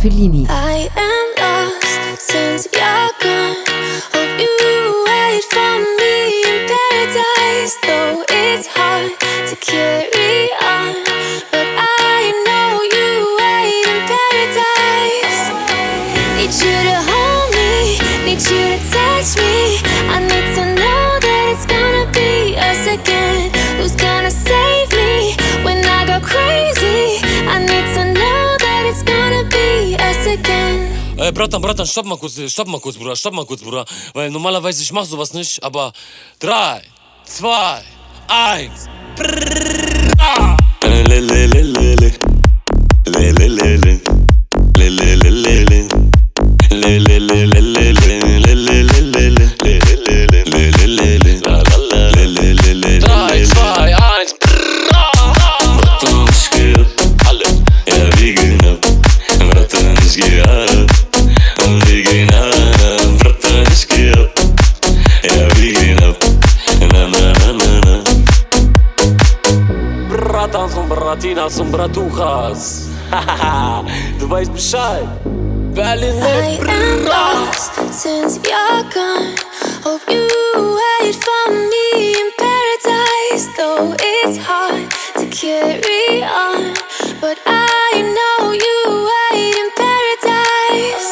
في فيليني Äh, Bratan, Bratan, stopp mal kurz, stopp mal kurz, Bruder, stopp mal kurz, Bruder. Weil normalerweise ich mach sowas nicht, aber 3, 2, 1. Lelelelele. Lelelelele. Lelelelele. Сомбратина, сомбратуха Давай спешай. Berlin lost since you're gone. Hope you wait for me in paradise Though it's hard to carry on. But I know you wait in paradise.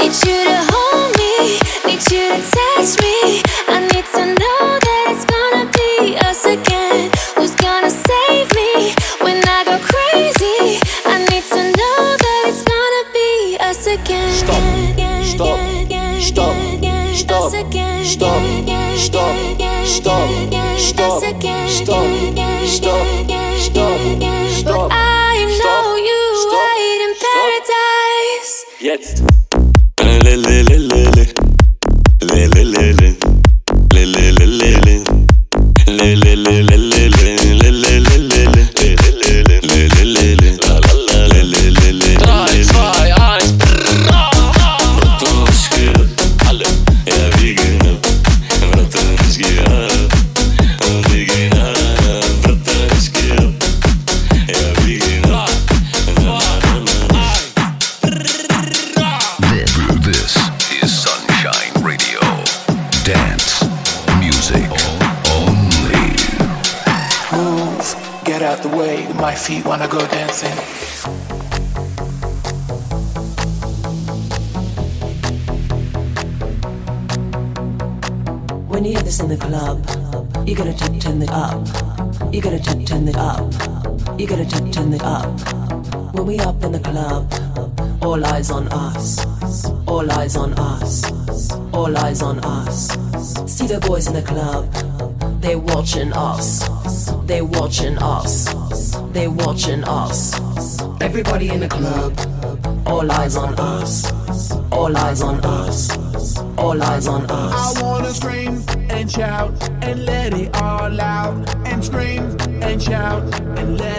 Need you to hold me, need you to touch me. stop, stop, stop, stop, stop, stop, stop, stop. But I Stop. Stop. Stop. Stop. Stop. Stop feet wanna go dancing. When you hear this in the club, you gotta turn, turn it up. You gotta turn, turn it up. You gotta turn, turn it up. When we up in the club, all eyes on us. All eyes on us. All eyes on us. See the boys in the club. they're watching us. They're watching us they watching us. Everybody in the club, all eyes on us. All eyes on us. All eyes on us. I wanna scream and shout and let it all out. And scream and shout and let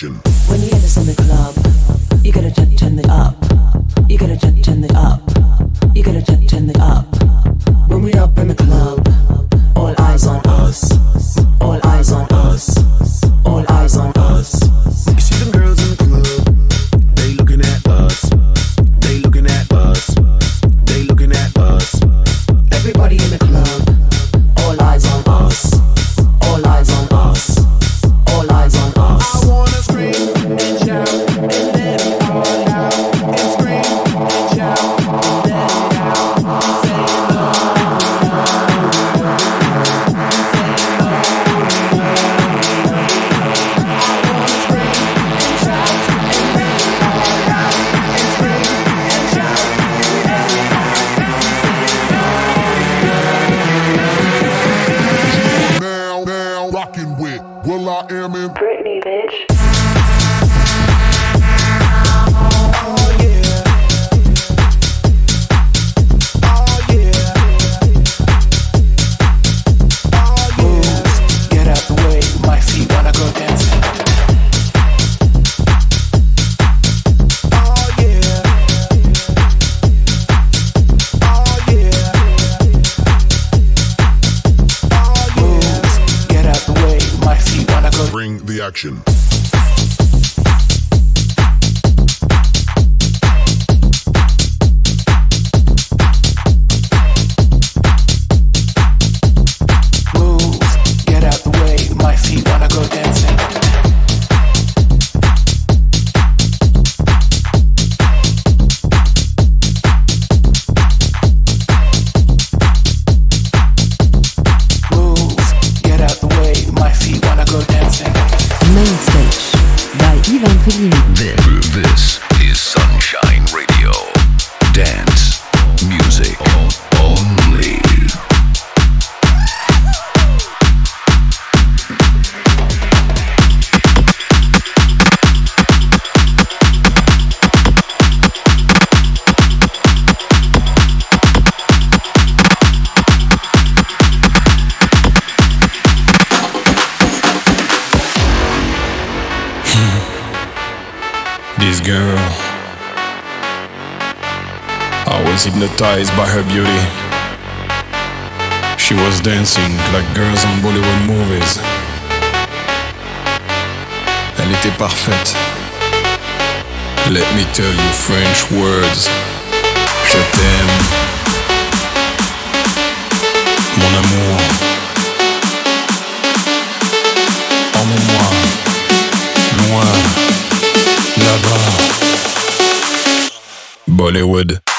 Production. Bollywood.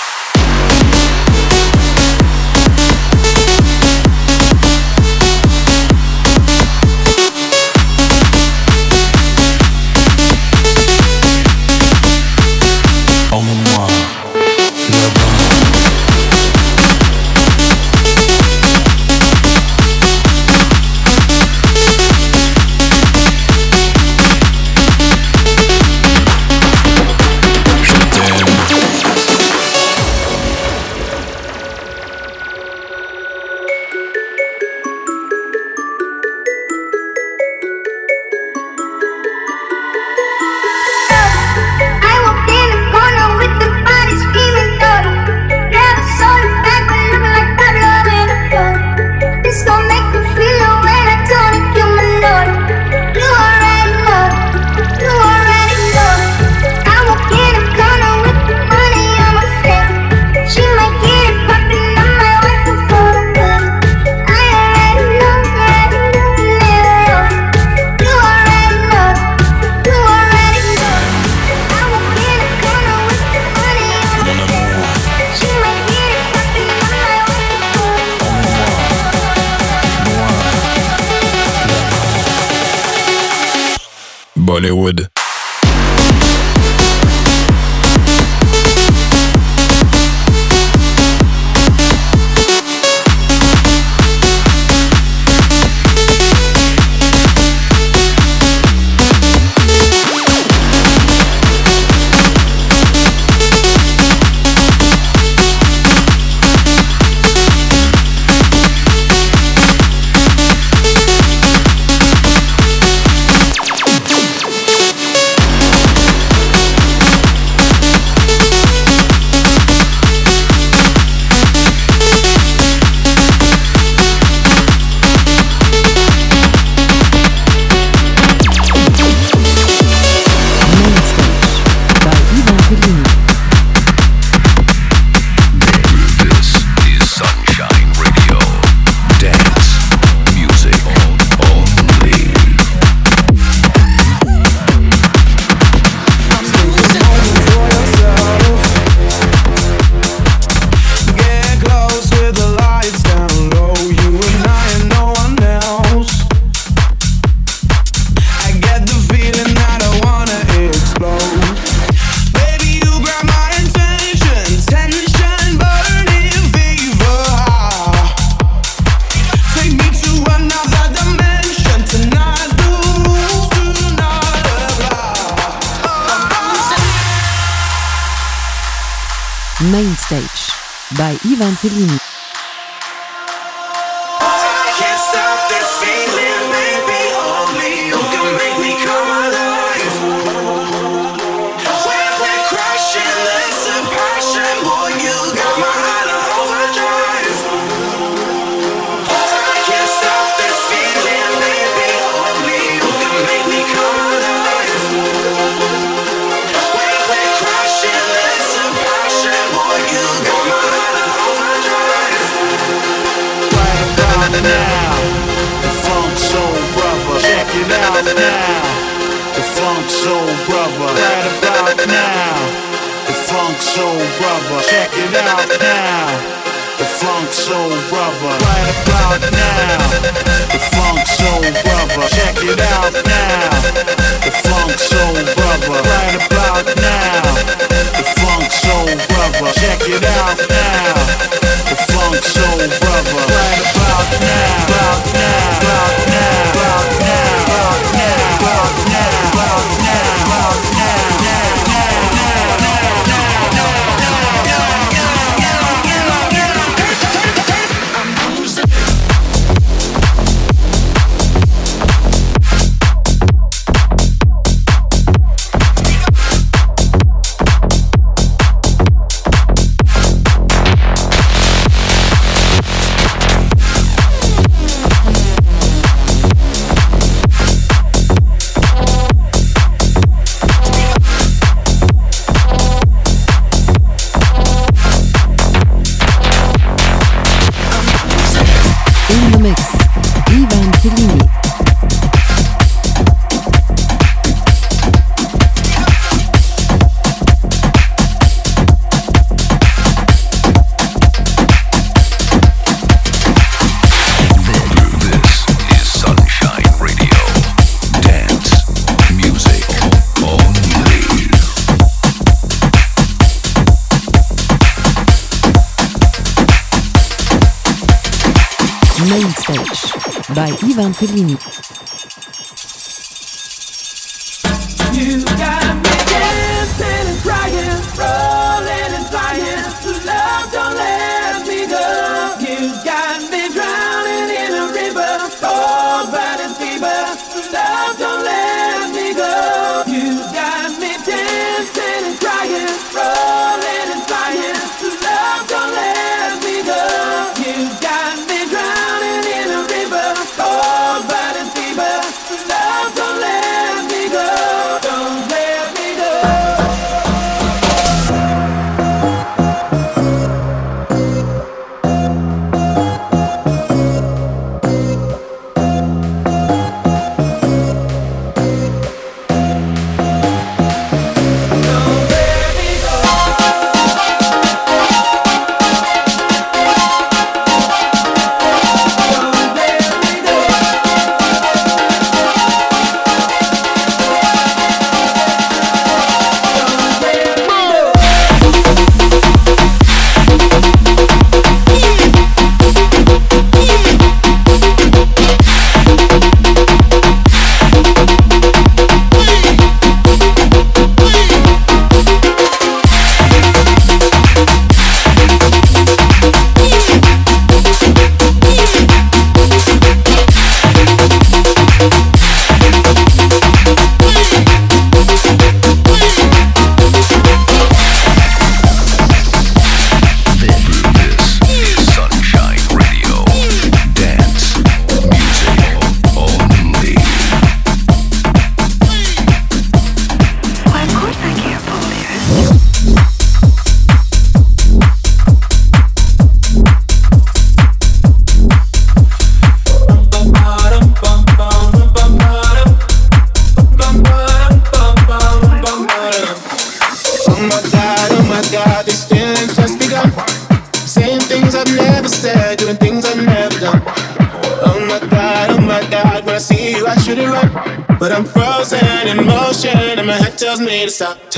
Now.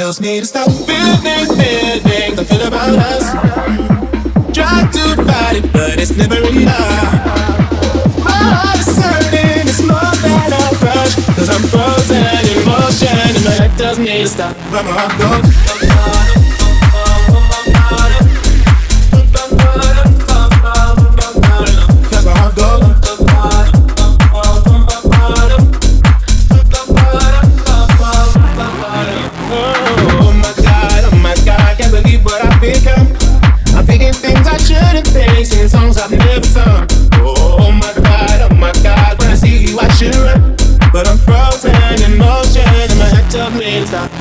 tells me to stop feeling, feeling the feel about us. Try to fight it, but it's never enough. My heart is hurting, it's more than a crush. Cause I'm frozen in motion, and my doesn't need to stop, but my heart goes.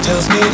tells me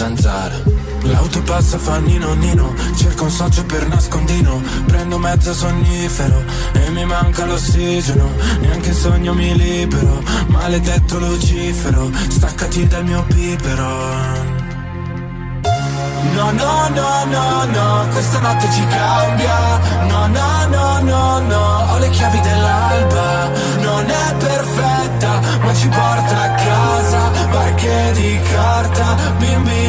zanzara. L'auto passa fa nino nino Cerco un socio per nascondino. Prendo mezzo sonnifero E mi manca l'ossigeno. Neanche in sogno mi libero Maledetto Lucifero. Staccati dal mio pipero. No, no, no, no, no, questa notte ci cambia. No, no, no, no, no, ho le chiavi dell'alba. Non è perfetta, ma ci porta a casa. Barche di carta, bimbi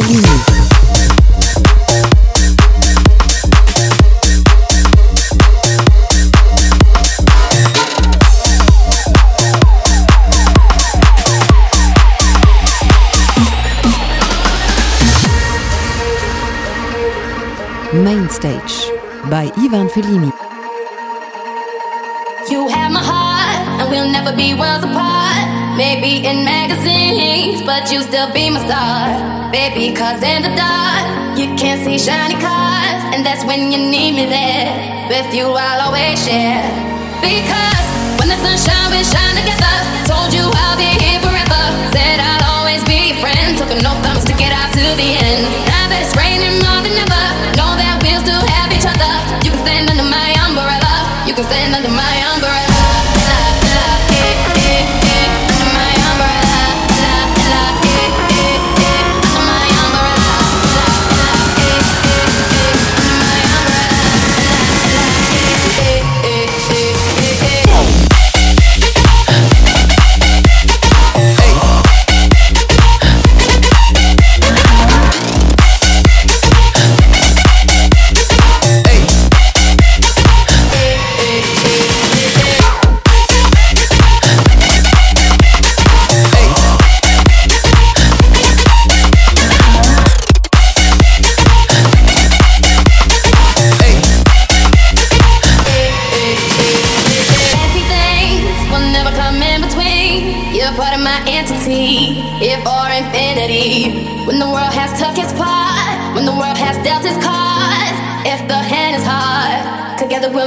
Main Stage by Ivan Fellini. You have my heart, and we'll never be worlds apart. Maybe in magazines but you still be my star. Baby, cause in the dark, you can't see shiny cars, and that's when you need me there. With you, I'll always share. Because when the sunshine, we shine together. Told you I'll be here forever. Said I'll always be your friend. Took an oath, I'm stick out to the end. Now that it's raining.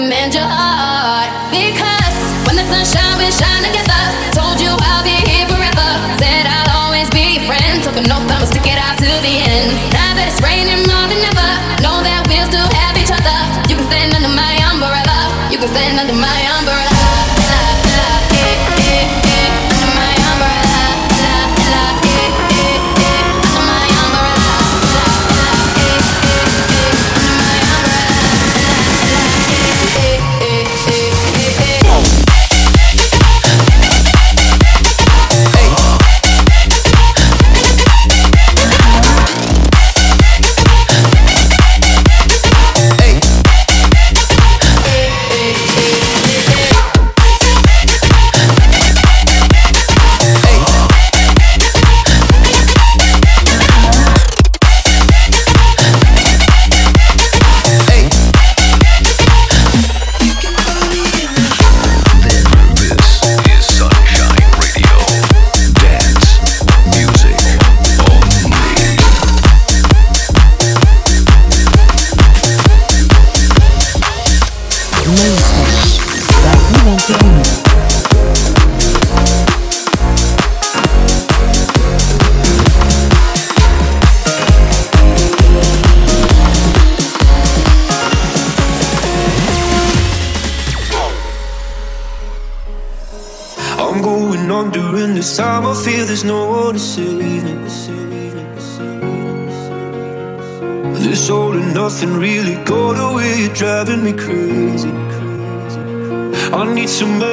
Mend your heart. Because when the sun shines, we shine together. nothing really. Go away. you're driving me crazy. I need somebody.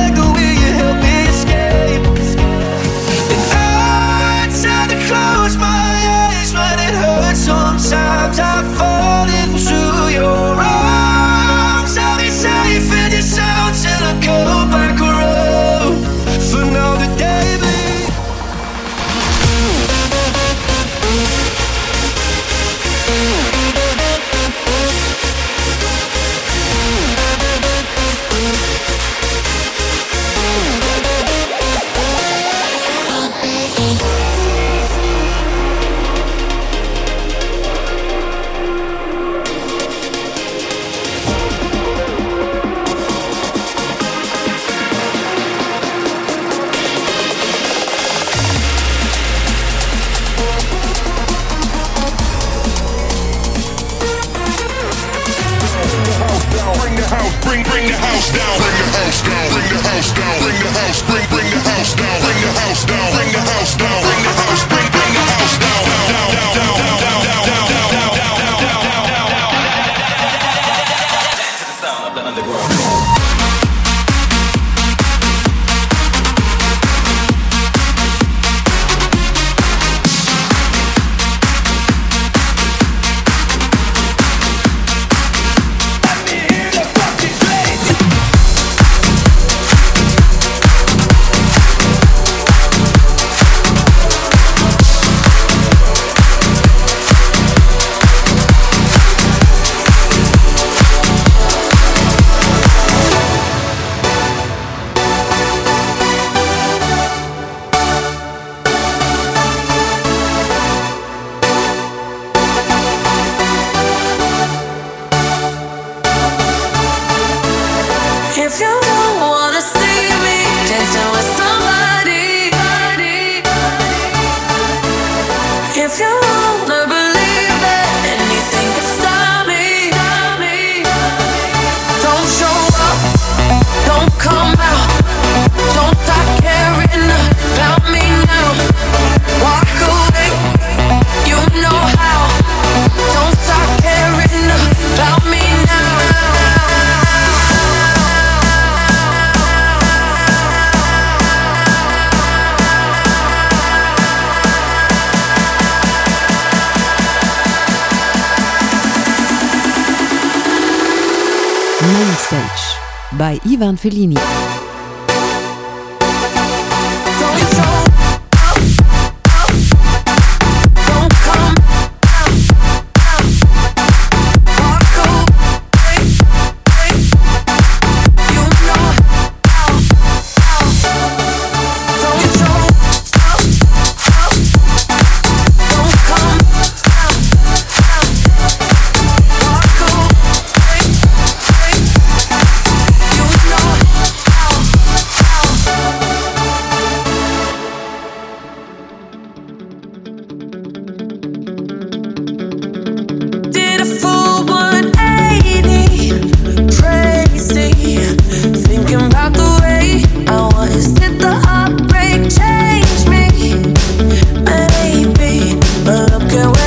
Fellini. que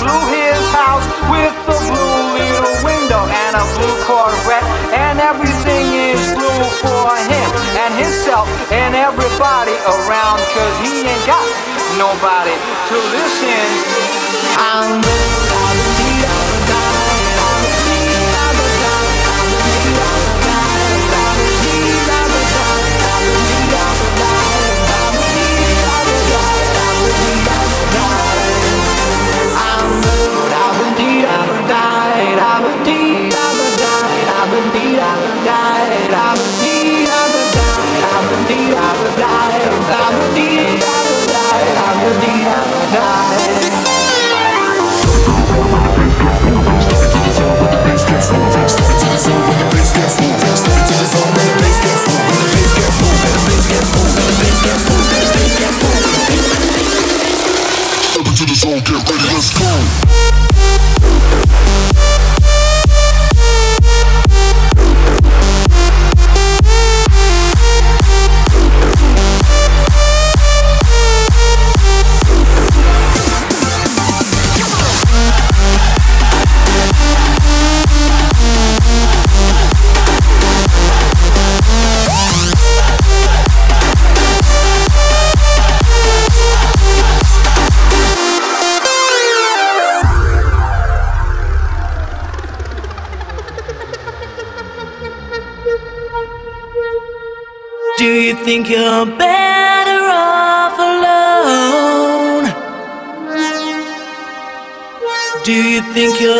Blue his house with a blue little window and a blue Corvette. And everything is blue for him and himself and everybody around. Cause he ain't got nobody to listen. I'm Step think you're better off alone? Do you think you're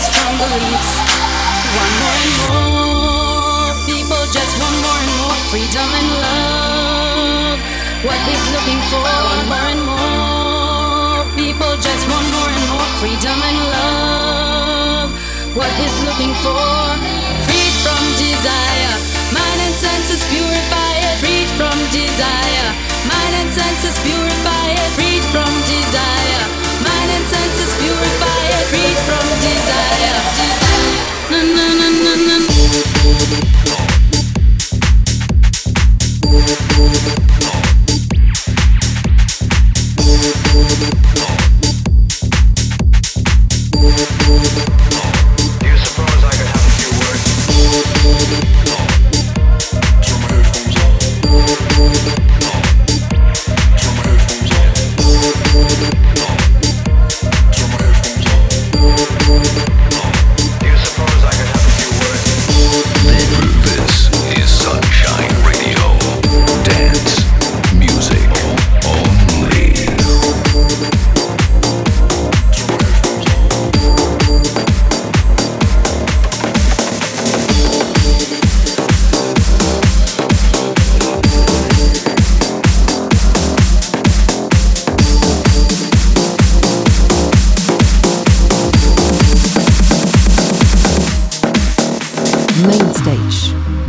with strong beliefs. One more and more people just want more and more freedom and love. What is looking for? One more and more people just want more and more freedom and love. What is looking for? Freed from desire, mind and senses purify it. Freed from desire, mind and senses purify it. Freed Thank you.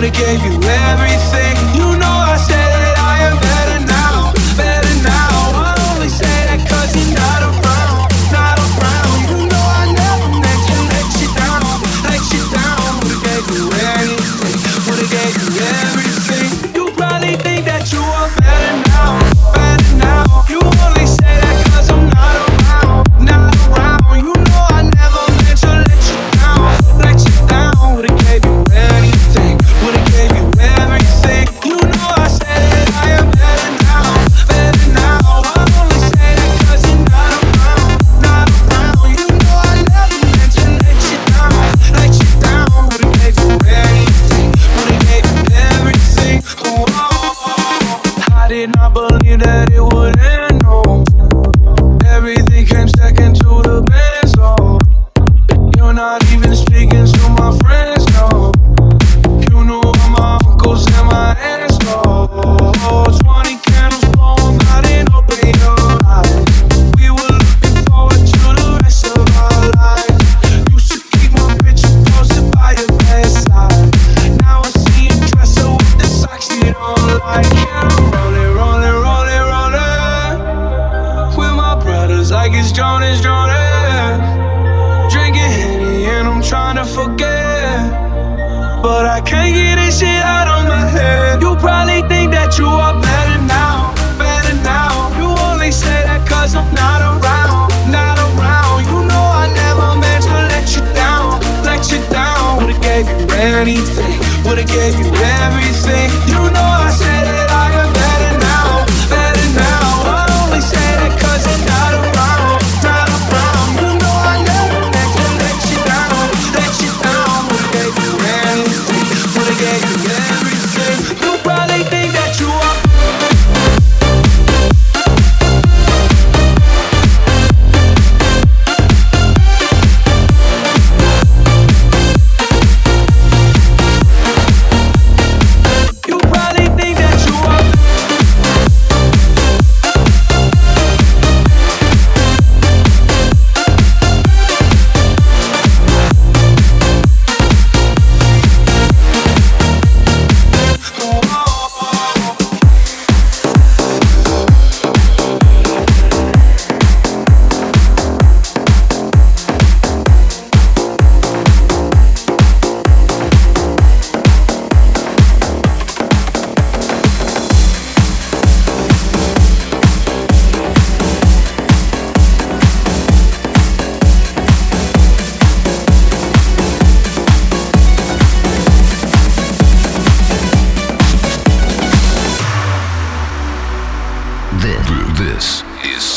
wanna give you everything.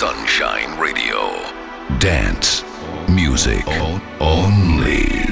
Sunshine Radio. Dance music only.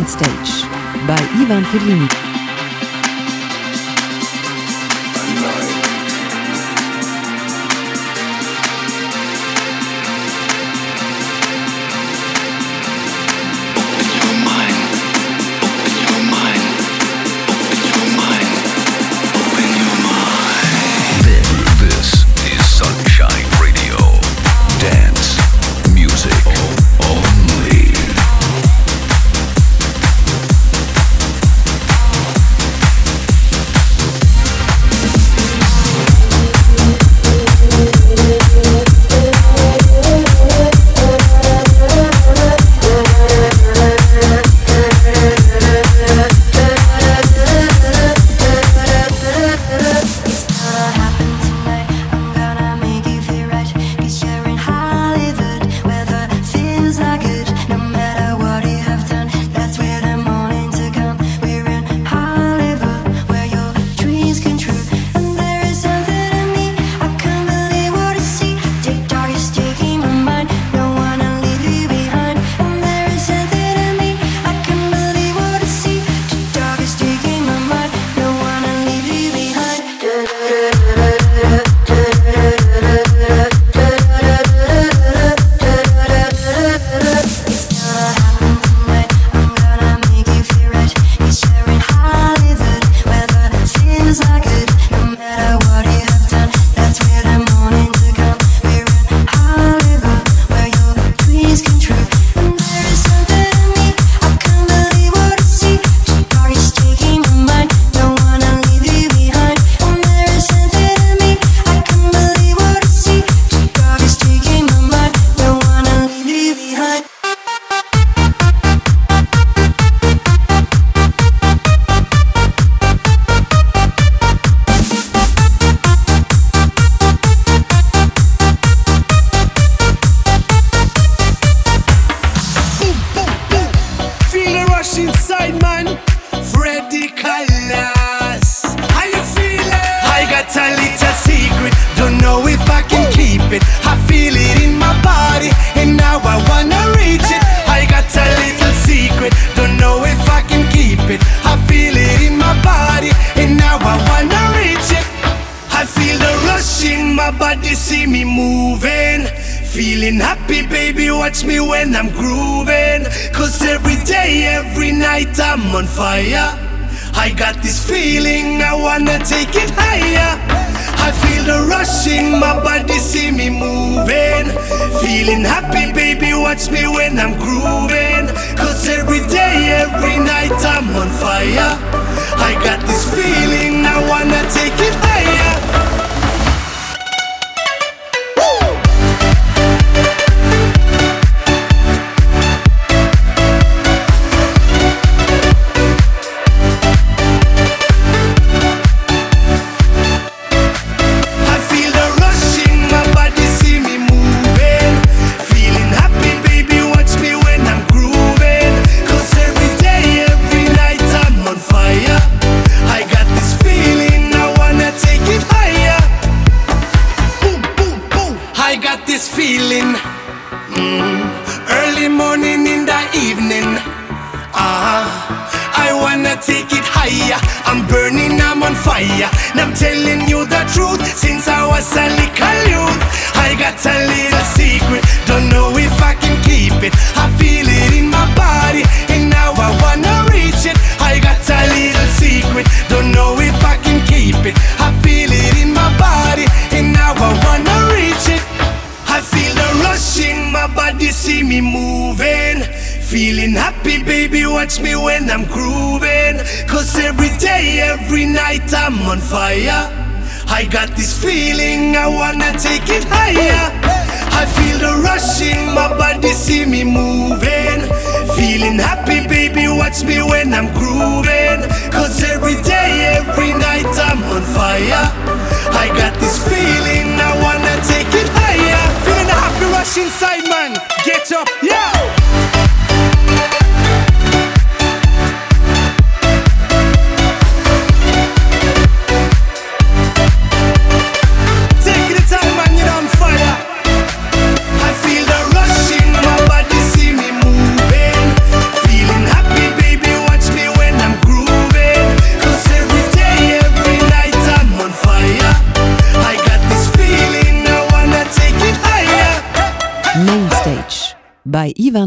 Main Stage by Ivan Fellini.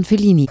Fellini.